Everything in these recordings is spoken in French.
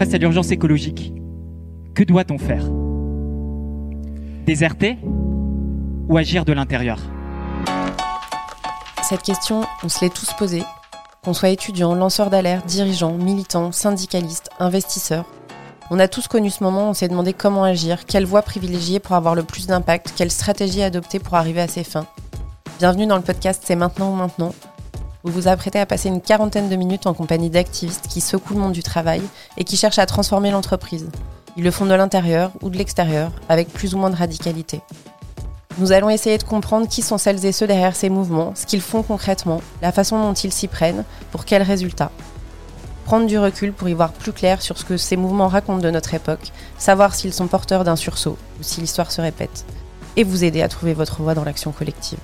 face à l'urgence écologique, que doit-on faire? Déserter ou agir de l'intérieur? Cette question, on se l'est tous posée. Qu'on soit étudiant, lanceur d'alerte, dirigeant, militant, syndicaliste, investisseur, on a tous connu ce moment, on s'est demandé comment agir, quelle voie privilégier pour avoir le plus d'impact, quelle stratégie adopter pour arriver à ses fins. Bienvenue dans le podcast C'est maintenant ou maintenant. Vous vous apprêtez à passer une quarantaine de minutes en compagnie d'activistes qui secouent le monde du travail et qui cherchent à transformer l'entreprise. Ils le font de l'intérieur ou de l'extérieur, avec plus ou moins de radicalité. Nous allons essayer de comprendre qui sont celles et ceux derrière ces mouvements, ce qu'ils font concrètement, la façon dont ils s'y prennent, pour quels résultats prendre du recul pour y voir plus clair sur ce que ces mouvements racontent de notre époque, savoir s'ils sont porteurs d'un sursaut ou si l'histoire se répète, et vous aider à trouver votre voie dans l'action collective.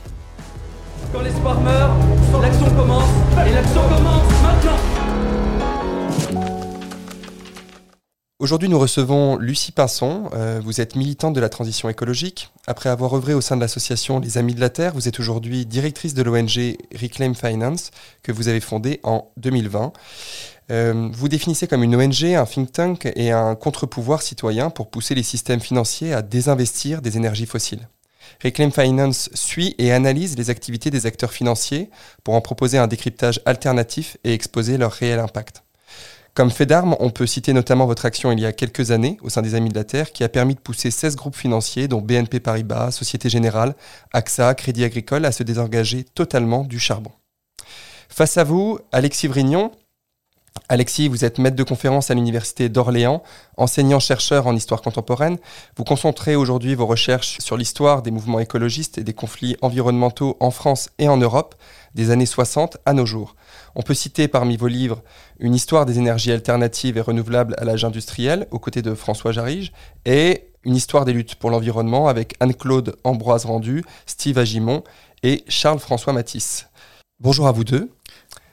Quand l'espoir meurt, l'action commence, et l'action commence maintenant Aujourd'hui, nous recevons Lucie Pinson. Euh, vous êtes militante de la transition écologique. Après avoir œuvré au sein de l'association Les Amis de la Terre, vous êtes aujourd'hui directrice de l'ONG Reclaim Finance que vous avez fondée en 2020. Euh, vous définissez comme une ONG, un think tank et un contre-pouvoir citoyen pour pousser les systèmes financiers à désinvestir des énergies fossiles. Reclaim Finance suit et analyse les activités des acteurs financiers pour en proposer un décryptage alternatif et exposer leur réel impact. Comme fait d'armes, on peut citer notamment votre action il y a quelques années au sein des Amis de la Terre qui a permis de pousser 16 groupes financiers dont BNP Paribas, Société Générale, AXA, Crédit Agricole à se désengager totalement du charbon. Face à vous, Alexis Vrignon, Alexis, vous êtes maître de conférence à l'Université d'Orléans, enseignant-chercheur en histoire contemporaine. Vous concentrez aujourd'hui vos recherches sur l'histoire des mouvements écologistes et des conflits environnementaux en France et en Europe, des années 60 à nos jours. On peut citer parmi vos livres Une histoire des énergies alternatives et renouvelables à l'âge industriel, aux côtés de François Jarige, et Une histoire des luttes pour l'environnement avec Anne-Claude Ambroise Rendu, Steve Agimon et Charles-François Matisse. Bonjour à vous deux.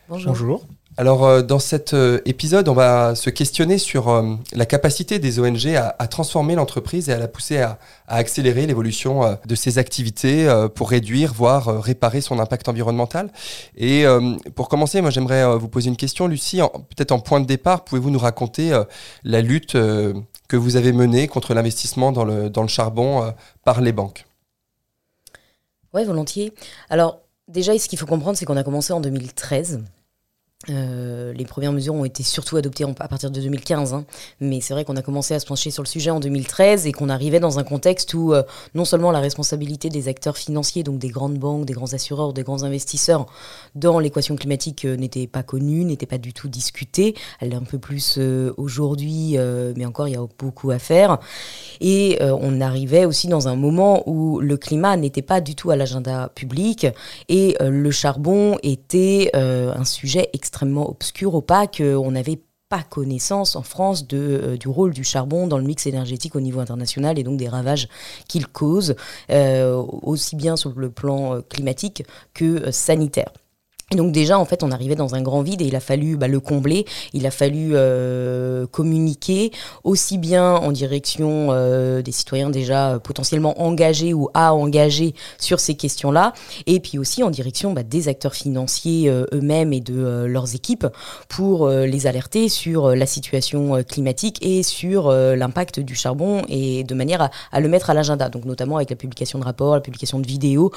Bonjour. Bonjour. Alors, euh, dans cet euh, épisode, on va se questionner sur euh, la capacité des ONG à, transformer l'entreprise et à la pousser à, accélérer l'évolution de ses activités pour réduire, voire réparer son impact environnemental. Et pour commencer, moi, j'aimerais vous poser une question, Lucie. Peut-être en point de départ, pouvez-vous nous raconter la lutte que vous avez menée contre l'investissement dans le, dans le charbon par les banques? Oui, volontiers. Alors, déjà, ce qu'il faut comprendre, c'est qu'on a commencé en 2013. Euh, les premières mesures ont été surtout adoptées à partir de 2015, hein. mais c'est vrai qu'on a commencé à se pencher sur le sujet en 2013 et qu'on arrivait dans un contexte où euh, non seulement la responsabilité des acteurs financiers, donc des grandes banques, des grands assureurs, des grands investisseurs dans l'équation climatique euh, n'était pas connue, n'était pas du tout discutée. Elle est un peu plus aujourd'hui, mais encore il y a beaucoup à faire. Et on arrivait aussi dans un moment où le climat n'était pas du tout à l'agenda public et le charbon était un sujet extrêmement extrêmement obscur, opaque. On n'avait pas connaissance en France euh, du rôle du charbon dans le mix énergétique au niveau international et donc des ravages qu'il cause, euh, aussi bien sur le plan euh, climatique que sanitaire. Donc déjà, en fait, on arrivait dans un grand vide et il a fallu bah, le combler, il a fallu euh, communiquer aussi bien en direction euh, des citoyens déjà potentiellement engagés ou à engager sur ces questions-là, et puis aussi en direction bah, des acteurs financiers euh, eux-mêmes et de leurs équipes pour les alerter sur la situation climatique et sur l'impact du charbon et de manière à, le mettre à l'agenda, donc notamment avec la publication de rapports, la publication de vidéos,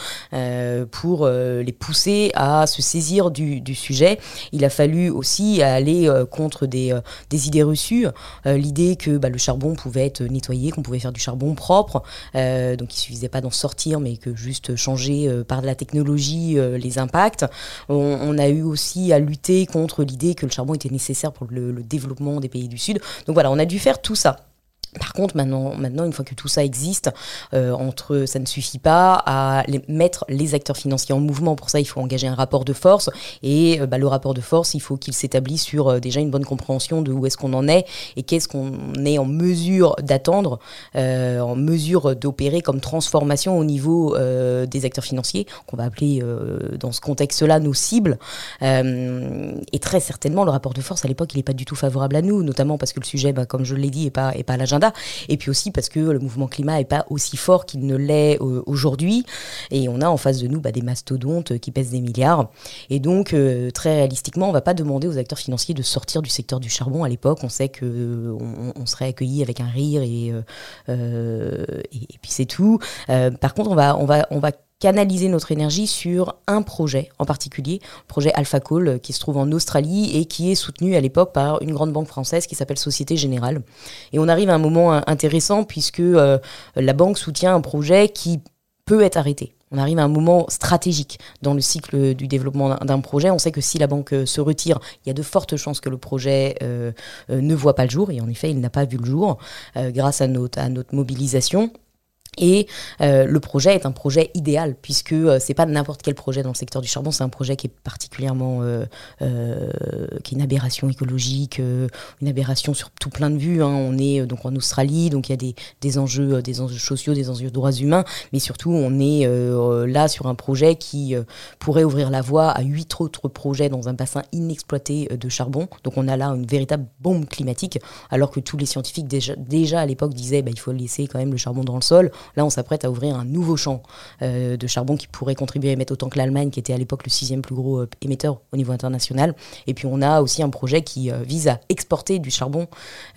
pour les pousser à se saisir du, sujet. Il a fallu aussi aller euh, contre des, euh, des, idées reçues, euh, l'idée que bah, le charbon pouvait être nettoyé, qu'on pouvait faire du charbon propre, donc il suffisait pas d'en sortir, mais que juste changer par la technologie les impacts. On, a eu aussi à lutter contre l'idée que le charbon était nécessaire pour le développement des pays du Sud. Donc voilà, on a dû faire tout ça. Par contre, maintenant, une fois que tout ça existe, euh, entre ça ne suffit pas à mettre les acteurs financiers en mouvement. Pour ça, il faut engager un rapport de force. Et euh, bah, le rapport de force, il faut qu'il s'établisse sur euh, déjà une bonne compréhension de où est-ce qu'on en est et qu'est-ce qu'on est en mesure d'attendre, en mesure d'opérer comme transformation au niveau des acteurs financiers, qu'on va appeler dans ce contexte-là nos cibles. et très certainement, le rapport de force à l'époque, il n'est pas du tout favorable à nous, notamment parce que le sujet, bah, comme je l'ai dit, n'est pas, pas à l'agenda Et puis aussi parce que le mouvement climat n'est pas aussi fort qu'il ne l'est euh, aujourd'hui. Et on a en face de nous bah, des mastodontes qui pèsent des milliards. Et donc, euh, très réalistiquement, on ne va pas demander aux acteurs financiers de sortir du secteur du charbon. À l'époque, on sait qu'on on serait accueilli avec un rire et, et, puis c'est tout. par contre, on va, on va, on va canaliser notre énergie sur un projet en particulier, le projet AlphaCall euh, qui se trouve en Australie et qui est soutenu à l'époque par une grande banque française qui s'appelle Société Générale. Et on arrive à un moment intéressant puisque euh, la banque soutient un projet qui peut être arrêté. On arrive à un moment stratégique dans le cycle du développement d'un projet. On sait que si la banque euh, se retire, il y a de fortes chances que le projet ne voit pas le jour. Et en effet, il n'a pas vu le jour grâce à notre mobilisation. Et euh, le projet est un projet idéal puisque euh, c'est pas n'importe quel projet dans le secteur du charbon, c'est un projet qui est particulièrement euh, euh qui est une aberration écologique, une aberration sur tout plein de vues. Hein. On est donc en Australie, donc il y a des, des, enjeux, des enjeux sociaux, des enjeux de droits humains, mais surtout on est là sur un projet qui pourrait ouvrir la voie à huit autres projets dans un bassin inexploité de charbon. Donc on a là une véritable bombe climatique, alors que tous les scientifiques déjà, déjà à l'époque disaient bah, il faut laisser quand même le charbon dans le sol. Là, on s'apprête à ouvrir un nouveau champ euh, de charbon qui pourrait contribuer à émettre autant que l'Allemagne, qui était à l'époque le sixième plus gros euh, émetteur au niveau international. Et puis, on a aussi un projet qui euh, vise à exporter du charbon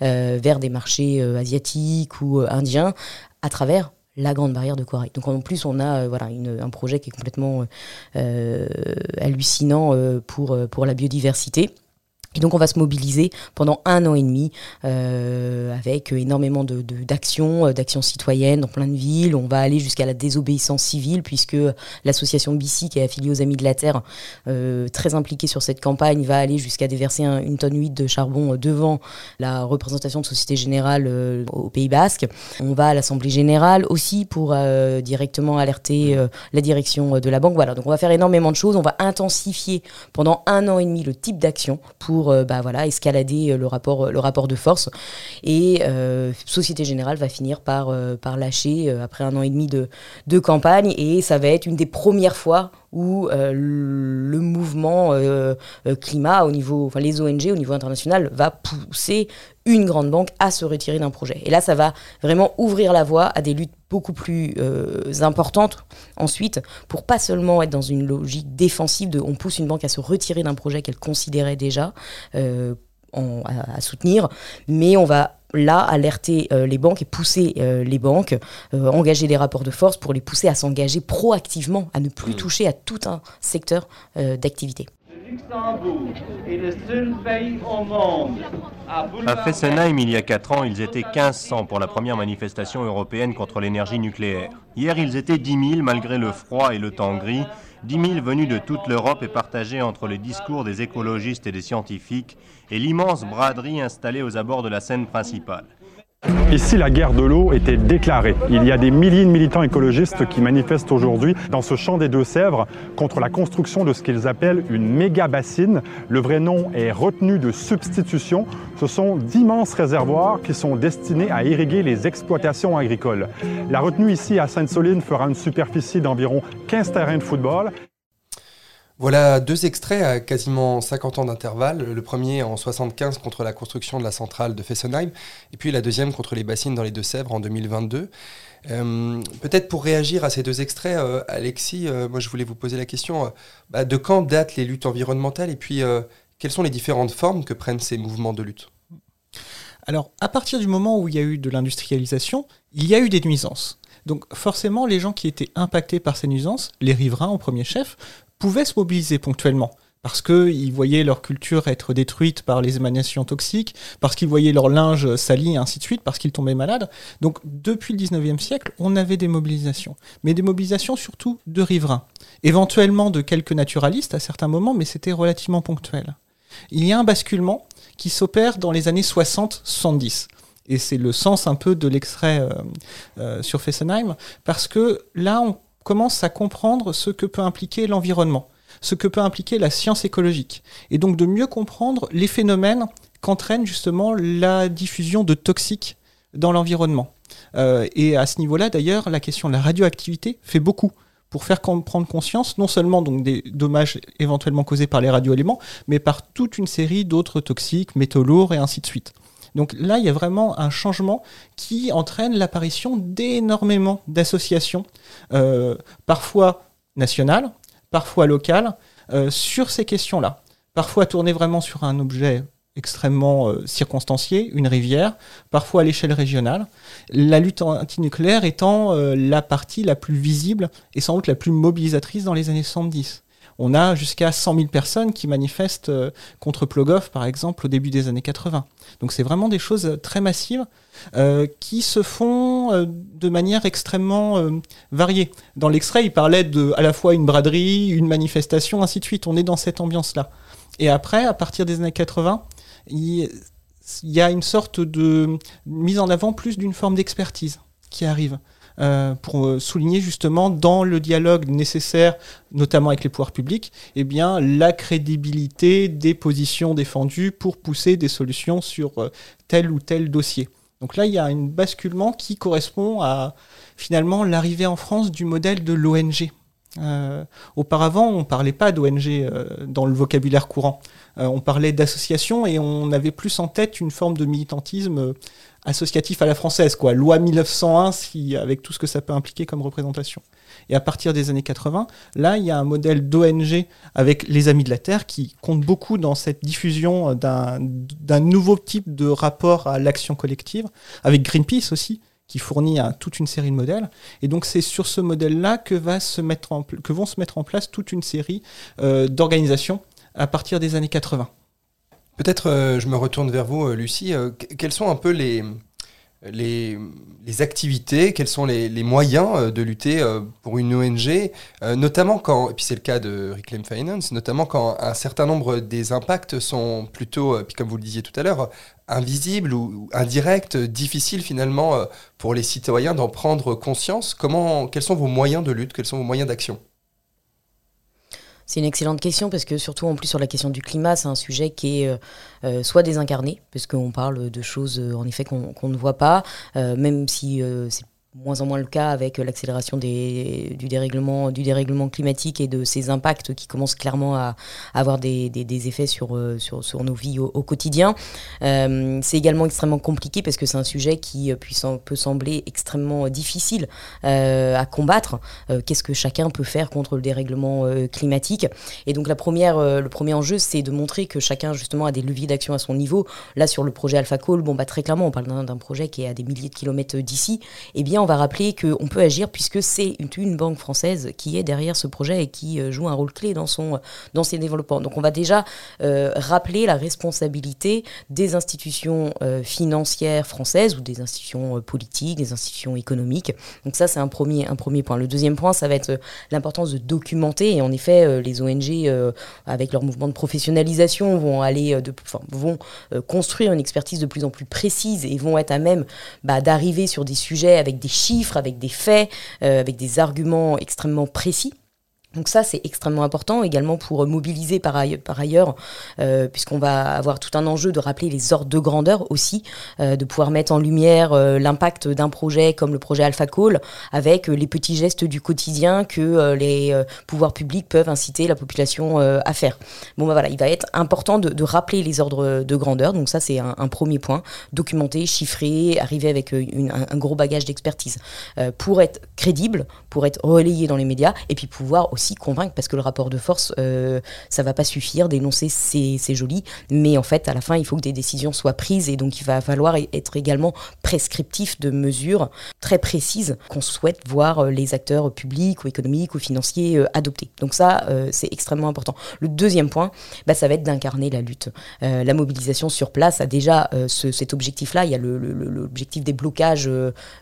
vers des marchés asiatiques ou indiens à travers la grande barrière de Corée. Donc en plus, on a un projet qui est complètement hallucinant pour la biodiversité. Et donc on va se mobiliser pendant un an et demi euh, avec énormément de, d'actions, euh, d'actions citoyennes dans plein de villes. On va aller jusqu'à la désobéissance civile puisque l'association BICI qui est affiliée aux Amis de la Terre, euh, très impliquée sur cette campagne, va aller jusqu'à déverser une tonne 8 de charbon devant la représentation de Société Générale au Pays Basque. On va à l'Assemblée Générale aussi pour directement alerter la direction de la banque. Voilà, donc on va faire énormément de choses. On va intensifier pendant un an et demi le type d'action pour euh, bah, escalader euh, le rapport, euh, le rapport de force. Et Société Générale va finir par, lâcher après un an et demi de, de campagne. Et ça va être une des premières fois où le mouvement climat au niveau, enfin les ONG au niveau international va pousser une grande banque à se retirer d'un projet. Et là, ça va vraiment ouvrir la voie à des luttes beaucoup plus euh, importantes ensuite, pour pas seulement être dans une logique défensive de on pousse une banque à se retirer d'un projet qu'elle considérait déjà euh, à, soutenir, mais on va là alerter euh, les banques et pousser les banques, engager des rapports de force pour les pousser à s'engager proactivement, à ne plus mmh. toucher à tout un secteur d'activité. À Fessenheim, il y a 4 ans, ils étaient 1500 pour la première manifestation européenne contre l'énergie nucléaire. Hier, ils étaient 10 000 malgré le froid et le temps gris. 10 000 venus de toute l'Europe et partagés entre les discours des écologistes et des scientifiques et l'immense braderie installée aux abords de la scène principale. Ici, la guerre de l'eau était déclarée? Il y a des milliers de militants écologistes qui manifestent aujourd'hui dans ce champ des Deux-Sèvres contre la construction de ce qu'ils appellent une méga bassine. Le vrai nom est retenue de substitution. Ce sont d'immenses réservoirs qui sont destinés à irriguer les exploitations agricoles. La retenue ici à Sainte-Soline fera une superficie d'environ 15 terrains de football. Voilà deux extraits à quasiment 50 ans d'intervalle. Le premier en 75 contre la construction de la centrale de Fessenheim, et puis la deuxième contre les bassines dans les Deux-Sèvres en 2022. Euh, peut-être pour réagir à ces deux extraits, euh, Alexis, euh, moi je voulais vous poser la question bah, de quand datent les luttes environnementales et puis quelles sont les différentes formes que prennent ces mouvements de lutte? Alors, à partir du moment où il y a eu de l'industrialisation, il y a eu des nuisances. Donc forcément, les gens qui étaient impactés par ces nuisances, les riverains au premier chef, pouvaient se mobiliser ponctuellement parce qu'ils voyaient leur culture être détruite par les émanations toxiques, parce qu'ils voyaient leur linge sali et ainsi de suite, parce qu'ils tombaient malades. Donc depuis le 19e siècle, on avait des mobilisations, mais des mobilisations surtout de riverains, éventuellement de quelques naturalistes à certains moments, mais c'était relativement ponctuel. Il y a un basculement qui s'opère dans les années 60-70. Et c'est le sens un peu de l'extrait euh, euh, sur Fessenheim, parce que là, on commence à comprendre ce que peut impliquer l'environnement, ce que peut impliquer la science écologique, et donc de mieux comprendre les phénomènes qu'entraîne justement la diffusion de toxiques dans l'environnement. Euh, et à ce niveau-là, d'ailleurs, la question de la radioactivité fait beaucoup pour faire prendre conscience non seulement des dommages éventuellement causés par les radioéléments, mais par toute une série d'autres toxiques, métaux lourds et ainsi de suite. Donc là, il y a vraiment un changement qui entraîne l'apparition d'énormément d'associations, euh, parfois nationales, parfois locales, euh, sur ces questions-là. Parfois tournées vraiment sur un objet extrêmement euh, circonstancié, une rivière, parfois à l'échelle régionale. La lutte antinucléaire étant la partie la plus visible et sans doute la plus mobilisatrice dans les années 70. On a jusqu'à 100 000 personnes qui manifestent contre Plogoff, par exemple, au début des années 80. Donc c'est vraiment des choses très massives qui se font de manière extrêmement variée. Dans l'extrait, il parlait de à la fois une braderie, une manifestation, ainsi de suite. On est dans cette ambiance-là. Et après, à partir des années 80, il y a une sorte de mise en avant plus d'une forme d'expertise qui arrive. Euh, pour euh, souligner justement dans le dialogue nécessaire, notamment avec les pouvoirs publics, eh bien, la crédibilité des positions défendues pour pousser des solutions sur euh, tel ou tel dossier. Donc là, il y a un basculement qui correspond à finalement l'arrivée en France du modèle de l'ONG. Auparavant, on ne parlait pas d'ONG dans le vocabulaire courant. Euh, on parlait d'association et on avait plus en tête une forme de militantisme euh, associatif à la française, quoi. Loi 1901, si, avec tout ce que ça peut impliquer comme représentation. Et à partir des années 80, là, il y a un modèle d'ONG avec les Amis de la Terre qui compte beaucoup dans cette diffusion d'un nouveau type de rapport à l'action collective, avec Greenpeace aussi, qui fournit toute une série de modèles. Et donc c'est sur ce modèle-là que, vont se mettre en place toute une série euh, d'organisations à partir des années 80. Peut-être euh, je me retourne vers vous, euh, Lucie. Quels sont un peu les, les, activités, quels sont les, moyens de lutter pour une ONG, notamment quand, et puis c'est le cas de Reclaim Finance, notamment quand un certain nombre des impacts sont plutôt, puis comme vous le disiez tout à l'heure, invisibles ou, indirects, difficiles finalement pour les citoyens d'en prendre conscience. Comment, quels sont vos moyens de lutte, quels sont vos moyens d'action? C'est une excellente question parce que surtout en plus sur la question du climat, c'est un sujet qui est euh, euh, soit désincarné, parce qu'on parle de choses euh, en effet qu'on ne voit pas, même si c'est moins en moins le cas avec l'accélération du, dérèglement, du dérèglement climatique et de ses impacts qui commencent clairement à, avoir des, effets sur, euh, sur, sur, nos vies au, quotidien. Euh, c'est également extrêmement compliqué parce que c'est un sujet qui euh, peut sembler extrêmement difficile à combattre. Qu'est-ce que chacun peut faire contre le dérèglement climatique? Et donc la première, le premier enjeu, c'est de montrer que chacun justement a des leviers d'action à son niveau. Là, sur le projet Alpha Call, bon, bah, très clairement, on parle d'un projet qui est à des milliers de kilomètres d'ici. Eh bien, on va rappeler qu'on peut agir puisque c'est une, banque française qui est derrière ce projet et qui euh, joue un rôle clé dans, son, dans ses développements. Donc on va déjà euh, rappeler la responsabilité des institutions euh, financières françaises ou des institutions politiques, des institutions économiques. Donc ça, c'est un premier, un premier point. Le deuxième point, ça va être l'importance de documenter. Et en effet, les ONG, avec leur mouvement de professionnalisation, vont aller, de, vont construire une expertise de plus en plus précise et vont être à même bah, d'arriver sur des sujets avec des chiffres, avec des faits, euh, avec des arguments extrêmement précis. Donc ça, c'est extrêmement important également pour mobiliser par ailleurs, euh, puisqu'on va avoir tout un enjeu de rappeler les ordres de grandeur aussi, euh, de pouvoir mettre en lumière euh, l'impact d'un projet comme le projet Alpha Call, avec les petits gestes du quotidien que les pouvoirs publics peuvent inciter la population à faire. Bon, bah voilà, il va être important de, rappeler les ordres de grandeur. Donc ça, c'est un, premier point, documenter, chiffrer, arriver avec un, gros bagage d'expertise pour être crédible, pour être relayé dans les médias, et puis pouvoir aussi aussi convaincre parce que le rapport de force, euh, ça va pas suffire. Dénoncer, c'est joli, mais en fait, à la fin, il faut que des décisions soient prises et donc il va falloir être également prescriptif de mesures très précises qu'on souhaite voir euh, les acteurs publics ou économiques ou financiers euh, adopter. Donc ça, c'est extrêmement important. Le deuxième point, bah, ça va être d'incarner la lutte. la mobilisation sur place a déjà cet objectif-là. Il y a l'objectif des blocages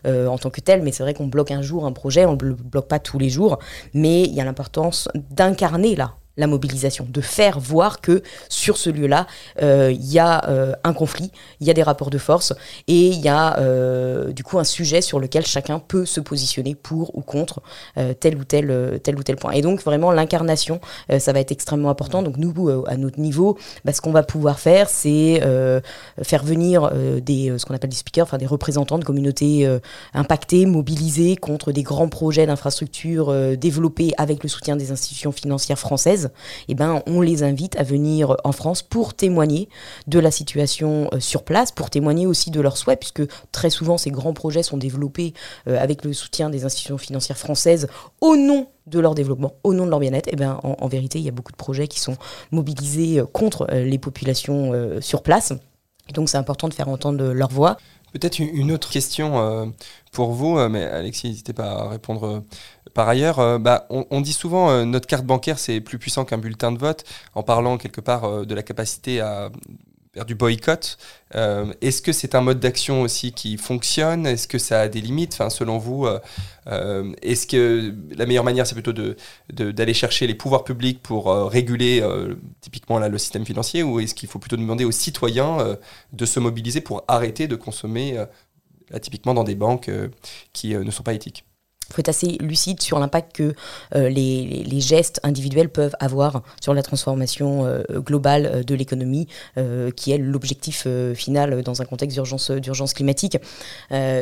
en tant que tel, mais c'est vrai qu'on bloque un jour un projet, on ne le bloque pas tous les jours, mais il y a l'importance d'incarner là la mobilisation, de faire voir que sur ce lieu-là, euh, il y a euh, un conflit, il y a des rapports de force et il y a euh, du coup un sujet sur lequel chacun peut se positionner pour ou contre tel ou tel point. Et donc vraiment l'incarnation, ça va être extrêmement important. Donc nous, à notre niveau, bah, ce qu'on va pouvoir faire, c'est faire venir des ce qu'on appelle des speakers, enfin des représentants de communautés impactées, mobilisées contre des grands projets d'infrastructures développés avec le soutien des institutions financières françaises eh ben, on les invite à venir en France pour témoigner de la situation euh, sur place, pour témoigner aussi de leurs souhaits, puisque très souvent ces grands projets sont développés euh, avec le soutien des institutions financières françaises au nom de leur développement, au nom de leur bien-être. Eh ben, en, vérité, il y a beaucoup de projets qui sont mobilisés contre les populations sur place. Donc c'est important de faire entendre leur voix. Peut-être une autre question pour vous, mais Alexis, n'hésitez pas à répondre par ailleurs, euh, bah, on, dit souvent euh, notre carte bancaire c'est plus puissant qu'un bulletin de vote, en parlant quelque part euh, de la capacité à du boycott. Est-ce que c'est un mode d'action aussi qui fonctionne? Est-ce que ça a des limites? Enfin, Selon vous, est-ce que la meilleure manière c'est plutôt d'aller de, d'aller chercher les pouvoirs publics pour réguler typiquement là, le système financier ou est-ce qu'il faut plutôt demander aux citoyens de se mobiliser pour arrêter de consommer typiquement dans des banques qui ne sont pas éthiques? Il faut être assez lucide sur l'impact que euh, les, les, gestes individuels peuvent avoir sur la transformation euh, globale euh, de l'économie, qui est l'objectif final dans un contexte d'urgence, d'urgence climatique.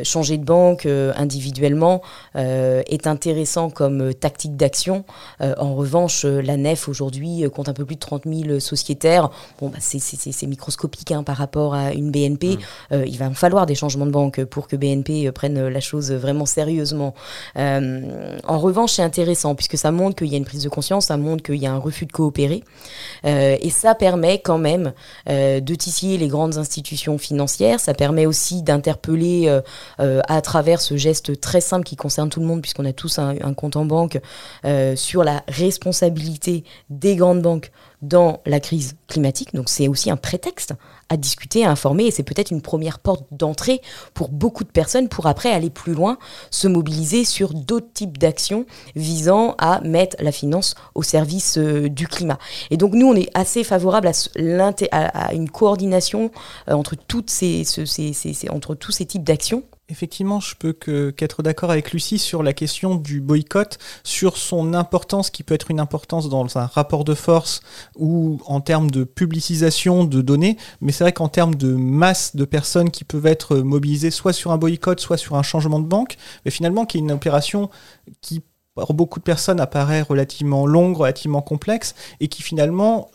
changer de banque individuellement est intéressant comme tactique d'action. en revanche, la NEF aujourd'hui compte un peu plus de 30 000 sociétaires. Bon, bah, c'est, c'est, microscopique hein, par rapport à une BNP. Mmh. il va falloir des changements de banque pour que BNP prenne la chose vraiment sérieusement. Euh, en revanche, c'est intéressant puisque ça montre qu'il y a une prise de conscience, ça montre qu'il y a un refus de coopérer. Euh, et ça permet quand même euh, de titiller les grandes institutions financières. Ça permet aussi d'interpeller à travers ce geste très simple qui concerne tout le monde puisqu'on a tous un compte en banque sur la responsabilité des grandes banques dans la crise climatique. Donc c'est aussi un prétexte à discuter, à informer, et c'est peut-être une première porte d'entrée pour beaucoup de personnes pour après aller plus loin, se mobiliser sur d'autres types d'actions visant à mettre la finance au service euh, du climat. Et donc nous, on est assez favorable à, une coordination euh, entre, toutes ces, entre tous ces types d'actions Effectivement, je peux qu'être d'accord avec Lucie sur la question du boycott, sur son importance qui peut être une importance dans un rapport de force ou en termes de publicisation de données, mais c'est vrai qu'en termes de masse de personnes qui peuvent être mobilisées soit sur un boycott, soit sur un changement de banque, mais finalement qui est une opération qui pour beaucoup de personnes apparaît relativement longue, relativement complexe, et qui finalement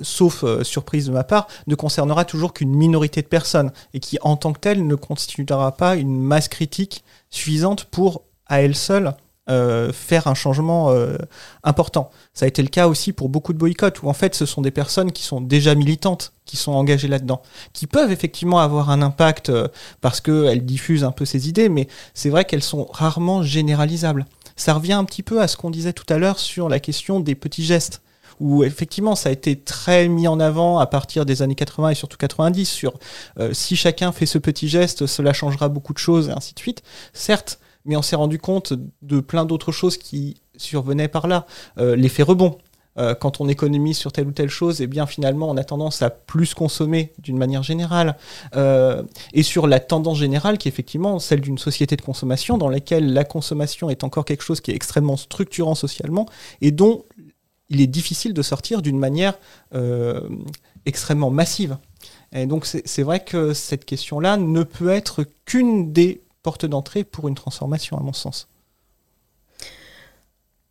sauf euh, surprise de ma part, ne concernera toujours qu'une minorité de personnes et qui, en tant que telle, ne constituera pas une masse critique suffisante pour, à elle seule, euh, faire un changement euh, important. Ça a été le cas aussi pour beaucoup de boycotts, où en fait ce sont des personnes qui sont déjà militantes, qui sont engagées là-dedans, qui peuvent effectivement avoir un impact parce qu'elles diffusent un peu ces idées, mais c'est vrai qu'elles sont rarement généralisables. Ça revient un petit peu à ce qu'on disait tout à l'heure sur la question des petits gestes où effectivement ça a été très mis en avant à partir des années 80 et surtout 90 sur euh, si chacun fait ce petit geste, cela changera beaucoup de choses et ainsi de suite. Certes, mais on s'est rendu compte de plein d'autres choses qui survenaient par là. Euh, l'effet rebond. Euh, quand on économise sur telle ou telle chose, eh bien finalement on a tendance à plus consommer d'une manière générale. et sur la tendance générale qui est effectivement celle d'une société de consommation dans laquelle la consommation est encore quelque chose qui est extrêmement structurant socialement et dont il est difficile de sortir d'une manière euh, extrêmement massive. Et donc c'est vrai que cette question-là ne peut être qu'une des portes d'entrée pour une transformation, à mon sens.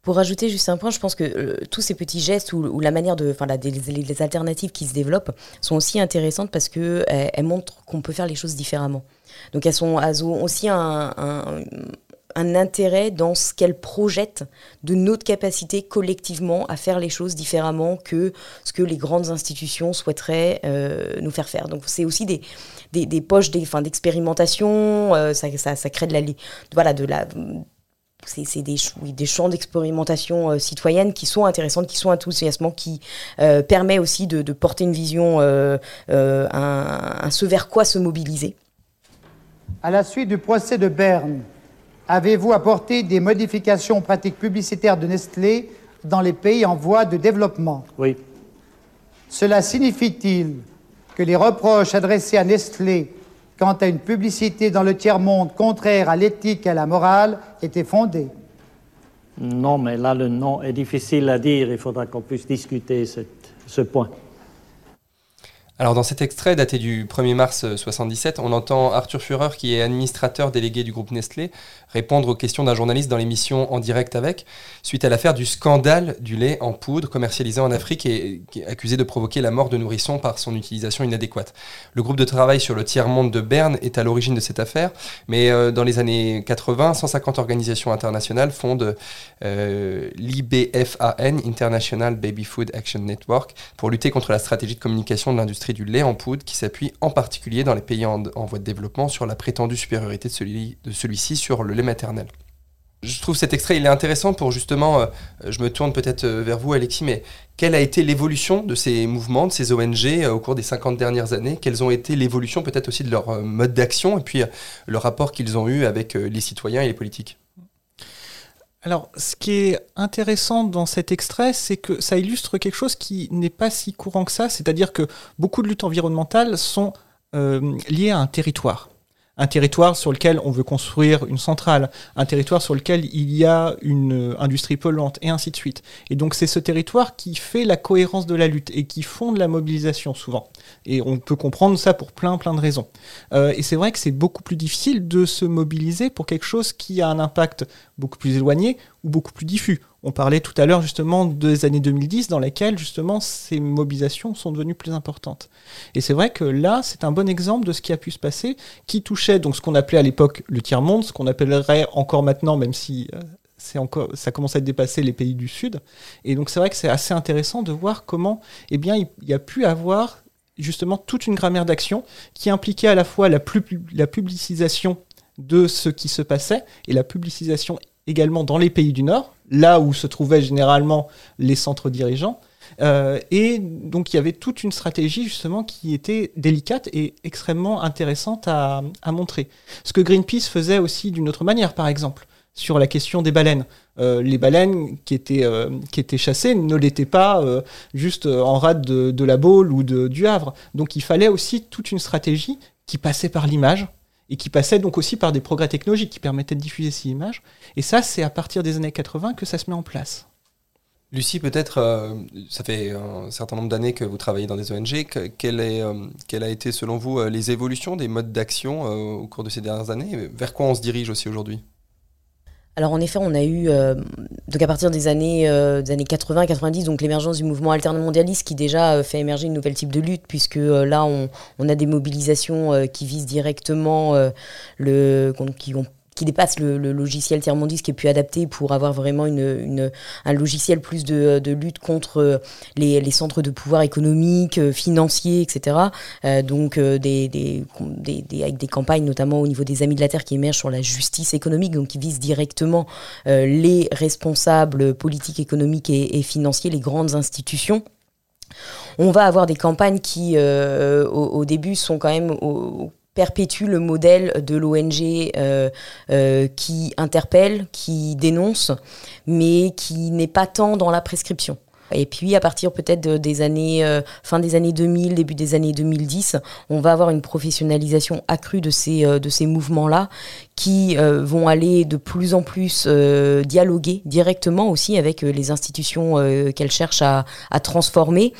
Pour rajouter juste un point, je pense que euh, tous ces petits gestes ou, la manière de, enfin, les, alternatives qui se développent sont aussi intéressantes parce que elles, montrent qu'on peut faire les choses différemment. Donc elles, sont, ont aussi un intérêt dans ce qu'elle projette de notre capacité collectivement à faire les choses différemment que ce que les grandes institutions souhaiteraient euh, nous faire faire. Donc c'est aussi des, des, poches d'expérimentation, euh, ça, crée de la... Voilà, de la c'est des, des champs d'expérimentation euh, citoyenne qui sont intéressantes, qui sont enthousiasmants, qui permet aussi de, porter une vision, un, un ce vers quoi se mobiliser. À la suite du procès de Berne, Avez-vous apporté des modifications aux pratiques publicitaires de Nestlé dans les pays en voie de développement Oui. Cela signifie-t-il que les reproches adressés à Nestlé quant à une publicité dans le tiers-monde contraire à l'éthique et à la morale étaient fondés? Non, mais là, le nom est difficile à dire. Il faudra qu'on puisse discuter ce point. Alors dans cet extrait daté du 1er mars 77, on entend Arthur Führer, qui est administrateur délégué du groupe Nestlé, répondre aux questions d'un journaliste dans l'émission En direct avec, suite à l'affaire du scandale du lait en poudre commercialisé en Afrique et accusé de provoquer la mort de nourrissons par son utilisation inadéquate. Le groupe de travail sur le tiers-monde de Berne est à l'origine de cette affaire, mais euh, dans les années 80, 150 organisations internationales fondent euh, l'IBFAN, International Baby Food Action Network, pour lutter contre la stratégie de communication de l'industrie du lait en poudre qui s'appuie en particulier dans les pays en, voie de développement sur la prétendue supériorité de celui-ci sur le lait maternel. Je trouve cet extrait il est intéressant pour justement, euh, je me tourne peut-être euh, vers vous Alexis, mais quelle a été l'évolution de ces mouvements, de ces ONG euh, au cours des 50 dernières années? Quelles ont été l'évolution peut-être aussi de leur mode d'action et puis le rapport qu'ils ont eu avec les citoyens et les politiques? Alors, ce qui est intéressant dans cet extrait, c'est que ça illustre quelque chose qui n'est pas si courant que ça, c'est-à-dire que beaucoup de luttes environnementales sont liées à un territoire un territoire sur lequel on veut construire une centrale, un territoire sur lequel il y a une euh, industrie polluante, et ainsi de suite. Et donc c'est ce territoire qui fait la cohérence de la lutte et qui fonde la mobilisation souvent. Et on peut comprendre ça pour plein plein de raisons. Euh, et c'est vrai que c'est beaucoup plus difficile de se mobiliser pour quelque chose qui a un impact beaucoup plus éloigné ou beaucoup plus diffus. On parlait tout à l'heure justement des années 2010 dans lesquelles justement ces mobilisations sont devenues plus importantes. Et c'est vrai que là, c'est un bon exemple de ce qui a pu se passer, qui touchait donc ce qu'on appelait à l'époque le tiers-monde, ce qu'on appellerait encore maintenant, même si euh, ça commence à dépasser les pays du Sud. Et donc c'est vrai que c'est assez intéressant de voir comment eh bien, il y a pu avoir justement toute une grammaire d'action qui impliquait à la fois la, la publicisation de ce qui se passait et la publicisation également dans les pays du Nord, là où se trouvaient généralement les centres dirigeants. Euh, et donc il y avait toute une stratégie justement qui était délicate et extrêmement intéressante à, montrer. Ce que Greenpeace faisait aussi d'une autre manière, par exemple, sur la question des baleines. Euh, les baleines qui étaient, euh, qui étaient chassées ne l'étaient pas juste en rade de, la Baule ou du Havre. Donc il fallait aussi toute une stratégie qui passait par l'image, et qui passait donc aussi par des progrès technologiques qui permettaient de diffuser ces images. Et ça, c'est à partir des années 80 que ça se met en place. Lucie, peut-être, euh, ça fait un certain nombre d'années que vous travaillez dans des ONG. quelle, est, euh, quelle a été, selon vous, euh, les évolutions des modes d'action au cours de ces dernières années? Vers quoi on se dirige aussi aujourd'hui? Alors en effet, on a eu, euh, donc à partir des années, euh, années 80-90, donc l'émergence du mouvement mondialiste qui déjà euh, fait émerger une nouvelle type de lutte, puisque là on, on, a des mobilisations qui visent directement le, qui ont qui dépasse le, logiciel tiers-mondiste qui est plus adapté pour avoir vraiment une, un logiciel plus de, lutte contre les, centres de pouvoir économique, euh, financier, etc. Euh, donc euh, des, des, avec des campagnes notamment au niveau des Amis de la Terre qui émergent sur la justice économique, donc qui visent directement les responsables politiques, économiques et, financiers, les grandes institutions. On va avoir des campagnes qui, au, début, sont quand même au, perpétue le modèle de l'ONG euh, euh, qui interpelle, qui dénonce, mais qui n'est pas tant dans la prescription. Et puis à partir peut-être des années euh, fin des années 2000, début des années 2010, on va avoir une professionnalisation accrue de ces de ces mouvements-là qui vont aller de plus en plus dialoguer directement aussi avec les institutions qu'elles cherchent à, à transformer.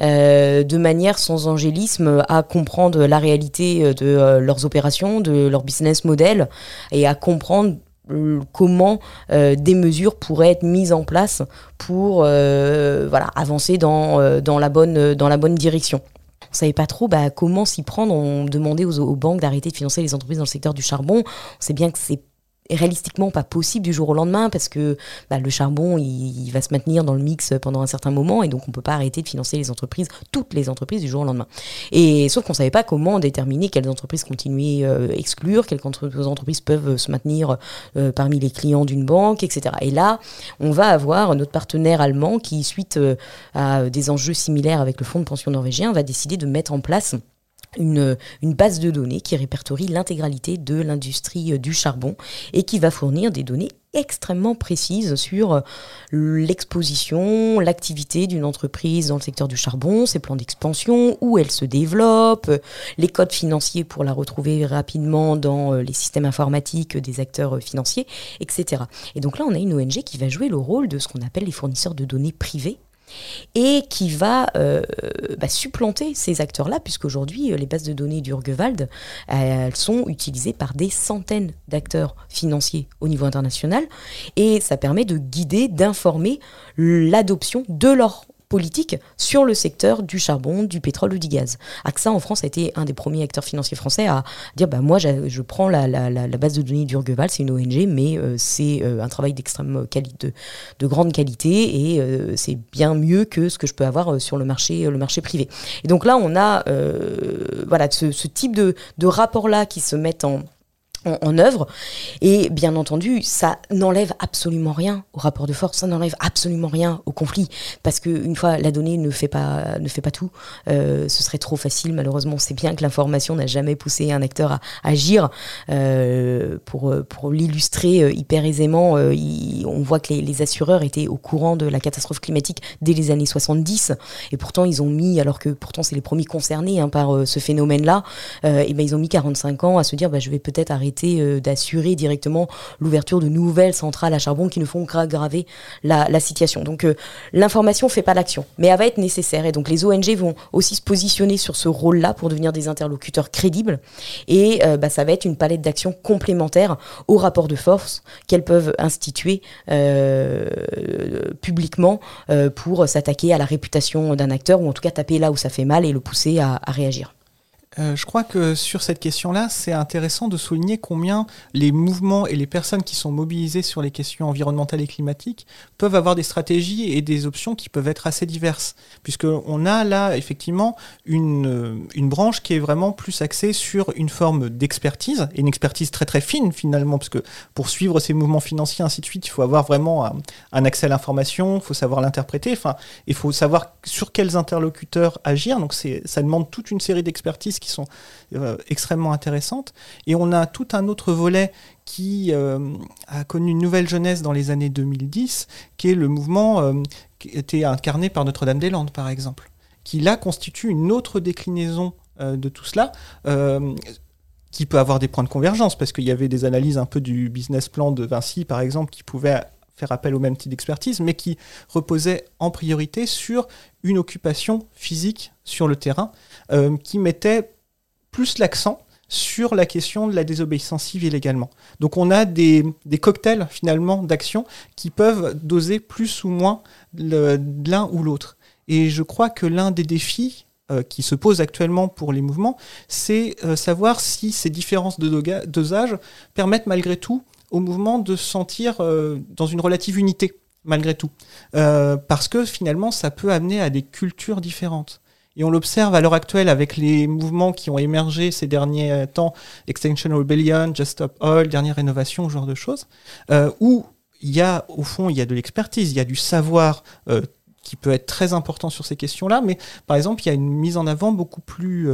Euh, de manière sans angélisme à comprendre la réalité euh, de euh, leurs opérations, de leur business model et à comprendre comment des mesures pourraient être mises en place pour voilà, avancer dans, la bonne, direction on savait pas trop bah, comment s'y prendre. On demandait aux, aux banques d'arrêter de financer les entreprises dans le secteur du charbon. On sait bien que c'est réalistiquement pas possible du jour au lendemain parce que bah, le charbon il, va se maintenir dans le mix pendant un certain moment et donc on peut pas arrêter de financer les entreprises, toutes les entreprises du jour au lendemain. Et sauf qu'on savait pas comment déterminer quelles entreprises continuer euh, exclure, quelles entreprises peuvent se maintenir euh, parmi les clients d'une banque, etc. Et là, on va avoir notre partenaire allemand qui, suite euh, à des enjeux similaires avec le fonds de pension norvégien, va décider de mettre en place une, base de données qui répertorie l'intégralité de l'industrie euh, du charbon et qui va fournir des données extrêmement précises sur euh, l'exposition, l'activité d'une entreprise dans le secteur du charbon, ses plans d'expansion, où elle se développe, euh, les codes financiers pour la retrouver rapidement dans les systèmes informatiques des acteurs financiers, etc. Et donc là, on a une ONG qui va jouer le rôle de ce qu'on appelle les fournisseurs de données privés et qui va euh, bah, supplanter ces acteurs-là, puisqu'aujourd'hui, les bases de données d'Urgewald, elles sont utilisées par des centaines d'acteurs financiers au niveau international, et ça permet de guider, d'informer l'adoption de leur politique sur le secteur du charbon, du pétrole ou du gaz. AXA en France a été un des premiers acteurs financiers français à dire bah, moi je prends la, base de données d'Urgeval, c'est une ONG, mais euh, c'est euh, un travail d'extrême qualité, de, grande qualité et euh, c'est bien mieux que ce que je peux avoir sur le marché, le marché privé. Et donc là, on a voilà, ce, type de, de rapport-là qui se met en en, œuvre. Et bien entendu, ça n'enlève absolument rien au rapport de force, ça n'enlève absolument rien au conflit, parce qu'une fois la donnée ne fait pas, ne fait pas tout, euh, ce serait trop facile. Malheureusement, c'est bien que l'information n'a jamais poussé un acteur à, agir. Euh, pour pour l'illustrer euh, hyper aisément, on voit que les, assureurs étaient au courant de la catastrophe climatique dès les années 70, et pourtant ils ont mis, alors que pourtant c'est les premiers concernés hein, par ce phénomène-là, et ben ils ont mis 45 ans à se dire, bah, je vais peut-être arrêter euh, d'assurer directement l'ouverture de nouvelles centrales à charbon qui ne font qu'aggraver la, situation. Donc euh, l'information fait pas l'action, mais elle va être nécessaire. Et donc les ONG vont aussi se positionner sur ce rôle-là pour devenir des interlocuteurs crédibles. Et euh, bah, ça va être une palette d'actions complémentaires au rapport de force qu'elles peuvent instituer publiquement pour s'attaquer à la réputation d'un acteur, ou en tout cas taper là où ça fait mal et le pousser à réagir. Euh, je crois que sur cette question-là, c'est intéressant de souligner combien les mouvements et les personnes qui sont mobilisées sur les questions environnementales et climatiques peuvent avoir des stratégies et des options qui peuvent être assez diverses. Puisqu'on a là effectivement une, euh, une branche qui est vraiment plus axée sur une forme d'expertise, et une expertise très très fine finalement, parce que pour suivre ces mouvements financiers, ainsi de suite, il faut avoir vraiment un, accès à l'information, il faut savoir l'interpréter, enfin, il faut savoir sur quels interlocuteurs agir. Donc ça demande toute une série d'expertises qui sont euh, extrêmement intéressantes. Et on a tout un autre volet qui euh, a connu une nouvelle jeunesse dans les années 2010, qui est le mouvement euh, qui était incarné par Notre-Dame-des-Landes, par exemple, qui là constitue une autre déclinaison de tout cela qui peut avoir des points de convergence, parce qu'il y avait des analyses un peu du business plan de Vinci, par exemple, qui pouvaient faire appel au même type d'expertise, mais qui reposait en priorité sur une occupation physique sur le terrain, euh, qui mettait plus l'accent sur la question de la désobéissance civile également. Donc on a des, cocktails finalement d'actions qui peuvent doser plus ou moins l'un ou l'autre. Et je crois que l'un des défis euh, qui se posent actuellement pour les mouvements, c'est euh, savoir si ces différences de dosage permettent malgré tout au mouvement de se sentir euh, dans une relative unité, malgré tout. Euh, parce que finalement, ça peut amener à des cultures différentes. Et on l'observe à l'heure actuelle avec les mouvements qui ont émergé ces derniers temps, Extinction Rebellion, Just Stop Oil, dernière rénovation, ce genre de choses, euh, où il y a, au fond, il y a de l'expertise, il y a du savoir qui peut être très important sur ces questions-là, mais par exemple, il y a une mise en avant beaucoup plus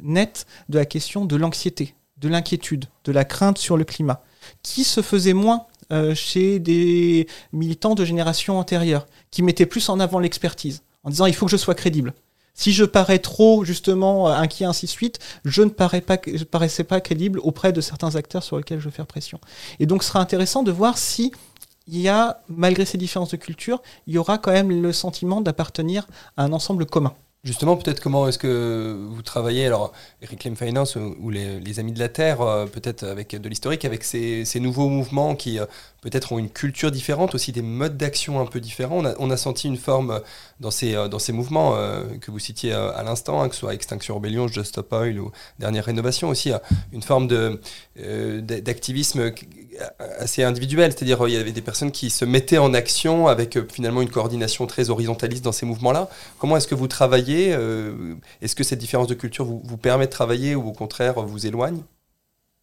nette de la question de l'anxiété, de l'inquiétude, de la crainte sur le climat qui se faisait moins euh, chez des militants de génération antérieure, qui mettaient plus en avant l'expertise, en disant il faut que je sois crédible. Si je parais trop justement euh, inquiet ainsi de suite, je ne paraissais pas crédible auprès de certains acteurs sur lesquels je veux faire pression. Et donc, ce sera intéressant de voir si y a, malgré ces différences de culture, il y aura quand même le sentiment d'appartenir à un ensemble commun. Justement, peut-être comment est-ce que vous travaillez, alors Reclaim Finance ou les, Amis de la Terre, euh, peut-être avec de l'historique, avec ces, nouveaux mouvements qui euh, peut-être ont une culture différente, aussi des modes d'action un peu différents. On a, senti une forme dans ces, euh, dans ces mouvements que vous citiez à l'instant, hein, que ce soit Extinction Rebellion, Just Stop Oil ou Dernière Rénovation aussi, une forme d'activisme assez individuel, c'est-à-dire il y avait des personnes qui se mettaient en action avec finalement une coordination très horizontaliste dans ces mouvements-là. Comment est-ce que vous travaillez euh, est-ce que cette différence de culture vous, vous permet de travailler ou au contraire vous éloigne?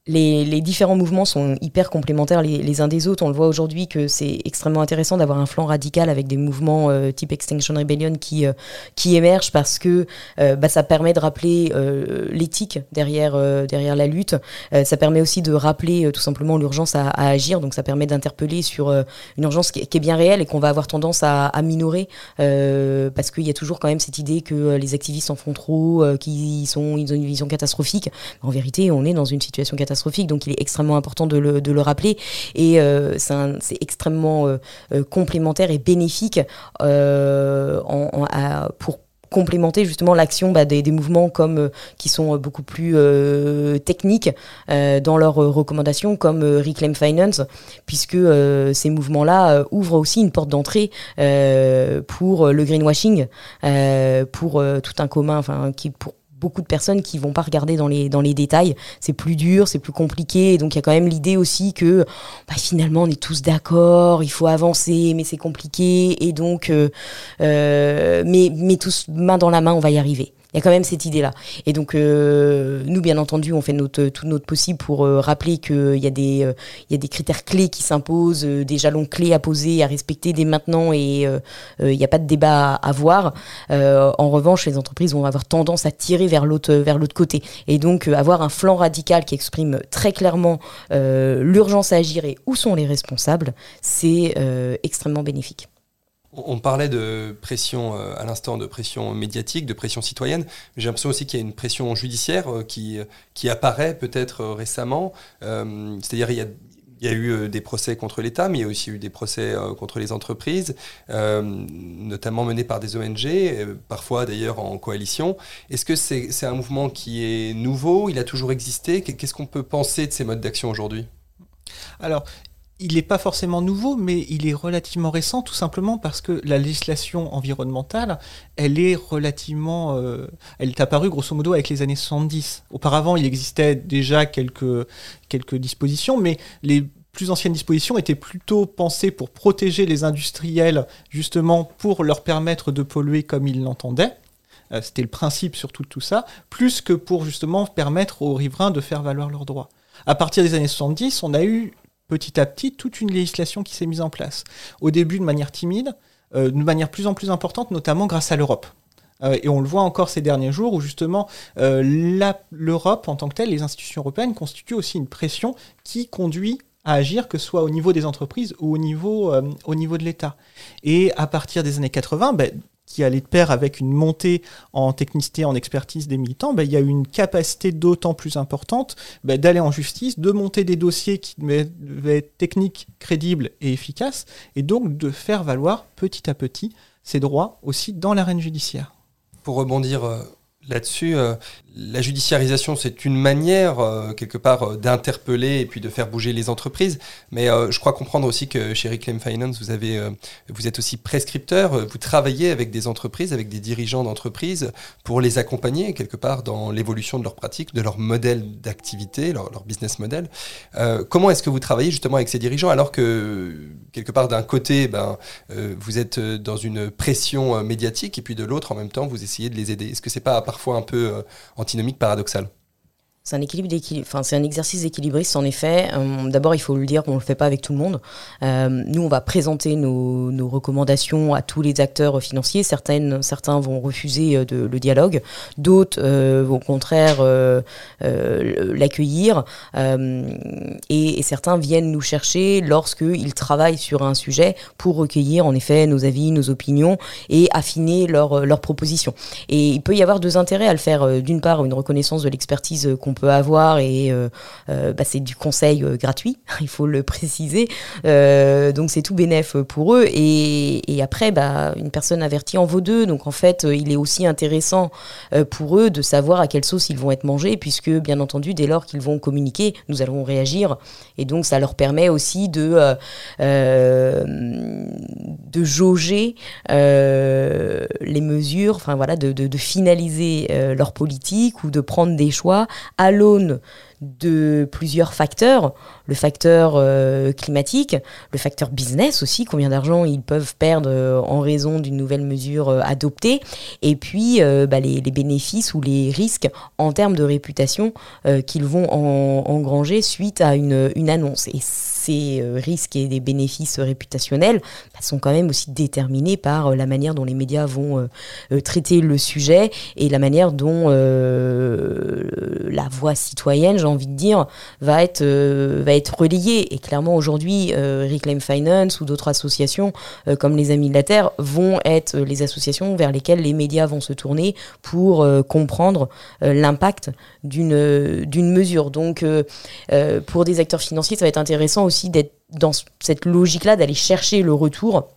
Les, différents mouvements sont hyper complémentaires les, uns des autres. On le voit aujourd'hui que c'est extrêmement intéressant d'avoir un flanc radical avec des mouvements euh, type Extinction Rebellion qui, euh, qui émergent parce que euh, bah, ça permet de rappeler l'éthique derrière, derrière la lutte. ça permet aussi de rappeler tout simplement l'urgence à, agir. Donc ça permet d'interpeller sur une urgence qui est, bien réelle et qu'on va avoir tendance à, à minorer parce qu'il y a toujours quand même cette idée que les activistes en font trop, qu'ils sont, ils ont une vision catastrophique. En vérité, on est dans une situation catastrophique donc il est extrêmement important de le, de le rappeler. Et c'est extrêmement complémentaire et bénéfique pour complémenter justement l'action bah, des, mouvements comme euh, qui sont euh, beaucoup plus euh, techniques dans leurs recommandations comme Reclaim Finance puisque ces mouvements-là ouvrent aussi une porte d'entrée pour le greenwashing pour tout un commun enfin qui pour beaucoup de personnes qui vont pas regarder dans les, dans les détails. C'est plus dur, c'est plus compliqué. donc il y a quand même l'idée aussi que bah, finalement on est tous d'accord, il faut avancer, mais c'est compliqué. Et donc, euh, euh, mais, mais tous main dans la main, on va y arriver. Il y a quand même cette idée-là. Et donc, euh, nous, bien entendu, on fait tout notre possible pour euh, rappeler qu'il y, a des, euh, y a des critères clés qui s'imposent, euh, des jalons clés à poser, à respecter dès maintenant, et il n'y a pas de débat à avoir. en revanche, les entreprises vont avoir tendance à tirer vers l'autre côté. Et donc, avoir un flanc radical qui exprime très clairement l'urgence à agir et où sont les responsables, c'est extrêmement bénéfique. On parlait de pression euh, à l'instant, de pression médiatique, de pression citoyenne, j'ai l'impression aussi qu'il y a une pression judiciaire euh, qui, qui apparaît peut-être euh, récemment. C'est-à-dire il y a, il y a eu des procès contre l'État, mais il y a aussi eu des procès contre les entreprises, notamment menés par des ONG, parfois d'ailleurs en coalition. Est-ce que c'est un mouvement qui est nouveau? Il a toujours existé? Qu'est-ce qu'on peut penser de ces modes d'action aujourd'hui? Il n'est pas forcément nouveau, mais il est relativement récent, tout simplement parce que la législation environnementale, elle est relativement, euh, elle est apparue grosso modo avec les années 70. Auparavant, il existait déjà quelques dispositions, mais les plus anciennes dispositions étaient plutôt pensées pour protéger les industriels, justement pour leur permettre de polluer comme ils l'entendaient. Euh, c'était le principe surtout de tout ça, plus que pour justement permettre aux riverains de faire valoir leurs droits. À partir des années 70, on a eu petit à petit toute une législation qui s'est mise en place. Au début de manière timide, euh, de manière plus en plus importante, notamment grâce à l'Europe. Euh, et on le voit encore ces derniers jours où justement euh, l'Europe en tant que telle, les institutions européennes constituent aussi une pression qui conduit à agir, que ce soit au niveau des entreprises ou au niveau, au niveau de l'État. Et à partir des années 80, ben, qui allait de pair avec une montée en technicité, en expertise des militants, ben, il y a une capacité d'autant plus importante ben, d'aller en justice, de monter des dossiers qui devaient être techniques, crédibles et efficaces, et donc de faire valoir petit à petit ces droits aussi dans l'arène judiciaire. Pour rebondir euh, là-dessus, euh, la judiciarisation, c'est une manière, euh, quelque part, euh, d'interpeller et puis de faire bouger les entreprises. Mais je crois comprendre aussi que chez Reclaim Finance, vous, êtes aussi prescripteur. Vous travaillez avec des entreprises, avec des dirigeants d'entreprises pour les accompagner, quelque part, dans l'évolution de leurs pratiques, de leur modèle d'activité, leur, business model. comment est-ce que vous travaillez justement avec ces dirigeants alors que, quelque part, d'un côté, ben, vous êtes dans une pression médiatique et puis de l'autre, en même temps, vous essayez de les aider? Est-ce que c'est pas parfois un peu antinomique paradoxal c'est un équilibre enfin c'est un exercice équilibriste en effet. Euh, d'abord, il faut le dire qu'on le fait pas avec tout le monde. Euh, nous, on va présenter nos, recommandations à tous les acteurs financiers. Certaines, certains vont refuser euh, le dialogue, d'autres vont au contraire l'accueillir, et, certains viennent nous chercher lorsqu'ils travaillent sur un sujet pour recueillir en effet nos avis, nos opinions et affiner leurs leur propositions. Et il peut y avoir deux intérêts à le faire. D'une part, une reconnaissance de l'expertise qu'on peut avoir et euh, euh, bah, c'est du conseil euh, gratuit, il faut le préciser. donc c'est tout bénéf pour eux et, après bah, une personne avertie en vaut deux. Donc en fait il est aussi intéressant pour eux de savoir à quelle sauce ils vont être mangés puisque bien entendu dès lors qu'ils vont communiquer, nous allons réagir et donc ça leur permet aussi de de jauger les mesures, enfin voilà, de finaliser leur politique ou de prendre des choix à l'aune de plusieurs facteurs, le facteur euh, climatique, le facteur business aussi, combien d'argent ils peuvent perdre euh, en raison d'une nouvelle mesure euh, adoptée, et puis bah, les, bénéfices ou les risques en termes de réputation qu'ils vont engranger suite à une, annonce. Et ces risques et des bénéfices réputationnels bah, sont quand même aussi déterminés par la manière dont les médias vont traiter le sujet et la manière dont la voix citoyenne, envie de dire, va être, va être relayé. Et clairement, aujourd'hui, Reclaim Finance ou d'autres associations comme les Amis de la Terre vont être les associations vers lesquelles les médias vont se tourner pour comprendre l'impact d'une d'une mesure. Donc, pour des acteurs financiers, ça va être intéressant aussi d'être dans cette logique-là, d'aller chercher le retour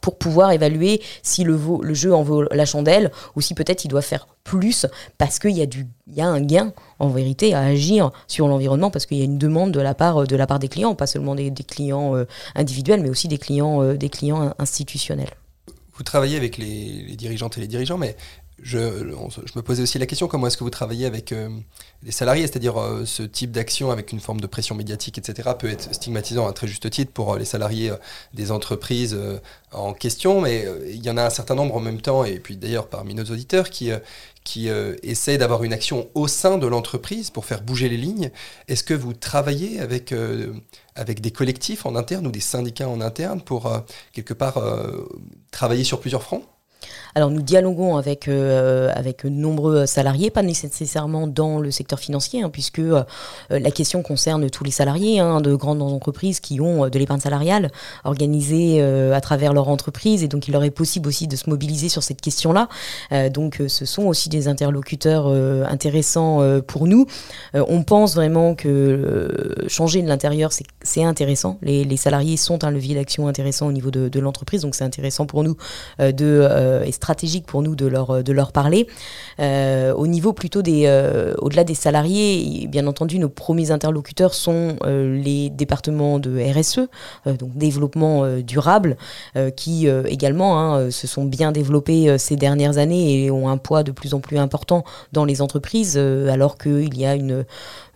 pour pouvoir évaluer si le, jeu en vaut la chandelle ou si peut-être il doit faire plus parce qu'il y, a un gain en vérité à agir sur l'environnement parce qu'il y a une demande de la part, des clients, pas seulement des, clients euh, individuels mais aussi des clients, euh, des clients institutionnels. Vous travaillez avec les, dirigeantes et les dirigeants, mais je, me posais aussi la question comment est-ce que vous travaillez avec euh, les salariés, c'est-à-dire euh, ce type d'action avec une forme de pression médiatique, etc., peut être stigmatisant à très juste titre pour euh, les salariés des entreprises en question, mais il y en a un certain nombre en même temps, et puis d'ailleurs parmi nos auditeurs, qui, qui essaient d'avoir une action au sein de l'entreprise pour faire bouger les lignes. Est-ce que vous travaillez avec, avec des collectifs en interne ou des syndicats en interne pour quelque part travailler sur plusieurs fronts? Alors nous dialoguons avec, euh, avec nombreux salariés, pas nécessairement dans le secteur financier, hein, puisque euh, la question concerne tous les salariés hein, de grandes entreprises qui ont euh, de l'épargne salariale organisée à travers leur entreprise, et donc il leur est possible aussi de se mobiliser sur cette question-là. donc ce sont aussi des interlocuteurs intéressants pour nous. on pense vraiment que changer de l'intérieur, c'est intéressant. Les, salariés sont un levier d'action intéressant au niveau de l'entreprise, donc c'est intéressant pour nous de, et stratégique pour nous de leur, de leur parler. Euh, au niveau plutôt des, euh, au-delà des salariés, bien entendu, nos premiers interlocuteurs sont euh, les départements de RSE, donc développement durable, qui également hein, se sont bien développés ces dernières années et ont un poids de plus en plus important dans les entreprises, alors qu'il y a une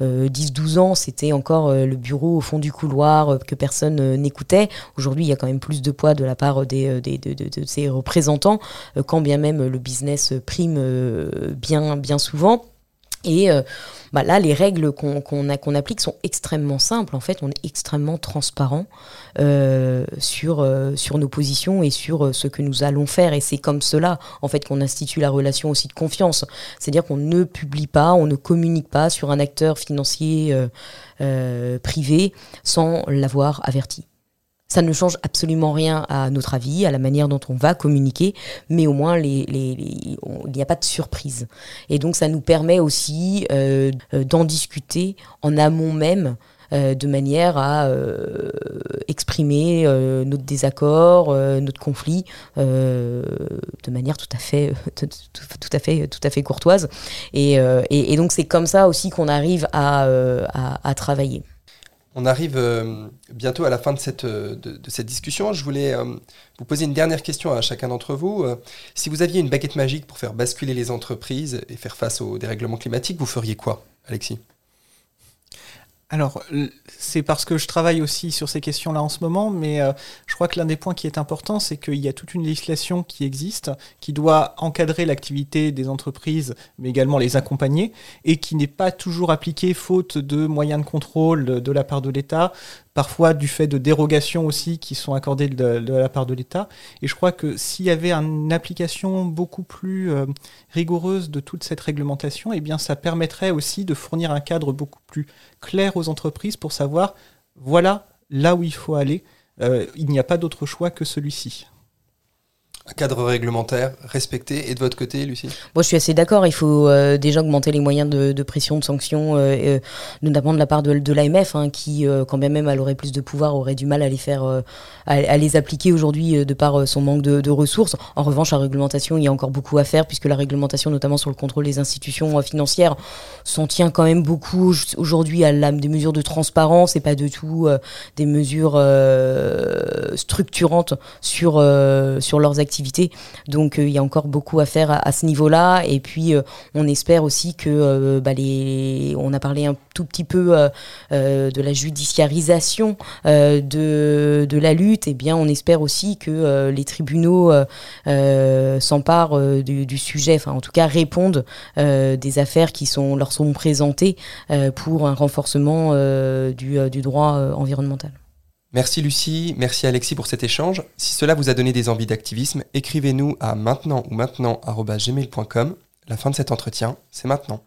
10-12 ans, c'était encore le bureau au fond du couloir que personne n'écoutait. Aujourd'hui, il y a quand même plus de poids de la part des, des de, ces représentants euh, quand bien même le business prime euh, bien, bien souvent. Et euh, bah là, les règles qu'on applique sont extrêmement simples. En fait, on est extrêmement transparent sur, sur nos positions et sur ce que nous allons faire. Et c'est comme cela, en fait, qu'on institue la relation aussi de confiance. C'est-à-dire qu'on ne publie pas, on ne communique pas sur un acteur financier privé sans l'avoir averti. Ça ne change absolument rien à notre avis, à la manière dont on va communiquer, mais au moins les, les, il n'y a pas de surprise. Et donc ça nous permet aussi euh, euh, d'en discuter en amont même. Euh, de manière à euh, exprimer euh, notre désaccord, notre conflit, de manière tout à fait, tout, à fait, tout à fait courtoise. Et, et, et donc c'est comme ça aussi qu'on arrive à, à, à travailler. On arrive euh, bientôt à la fin de cette, euh, de, cette discussion. Je voulais euh, vous poser une dernière question à chacun d'entre vous. si vous aviez une baguette magique pour faire basculer les entreprises et faire face aux dérèglements climatiques, vous feriez quoi, Alexis? Alors, c'est parce que je travaille aussi sur ces questions-là en ce moment, mais euh, je crois que l'un des points qui est important, c'est qu'il y a toute une législation qui existe, qui doit encadrer l'activité des entreprises, mais également les accompagner, et qui n'est pas toujours appliquée faute de moyens de contrôle de la part de l'État, parfois du fait de dérogations aussi qui sont accordées de, la part de l'État. Et je crois que s'il y avait une application beaucoup plus euh, rigoureuse de toute cette réglementation, eh bien ça permettrait aussi de fournir un cadre beaucoup plus clair aux entreprises pour savoir, voilà là où il faut aller. Euh, il n'y a pas d'autre choix que celui-ci cadre réglementaire respecté. Et de votre côté, Lucie Moi, je suis assez d'accord. Il faut euh, déjà augmenter les moyens de, pression, de sanctions, euh, euh, notamment de la part de, de l'AMF, hein, qui, quand bien même elle aurait plus de pouvoir, aurait du mal à les faire, appliquer aujourd'hui de par son manque de, ressources. En revanche, la réglementation, il y a encore beaucoup à faire, puisque la réglementation, notamment sur le contrôle des institutions financières, s'en tient quand même beaucoup aujourd'hui à la, des mesures de transparence et pas du tout des mesures structurantes sur, sur leurs activités donc euh, il y a encore beaucoup à faire à, ce niveau-là. Et puis euh, on espère aussi que euh, bah, les, on a parlé un tout petit peu de la judiciarisation de, la lutte. Et bien on espère aussi que les tribunaux s'emparent du, sujet, enfin en tout cas répondent des affaires qui sont, leur sont présentées pour un renforcement du droit environnemental. Merci Lucie, merci Alexis pour cet échange. Si cela vous a donné des envies d'activisme, écrivez-nous à maintenant ou maintenant La fin de cet entretien, c'est maintenant.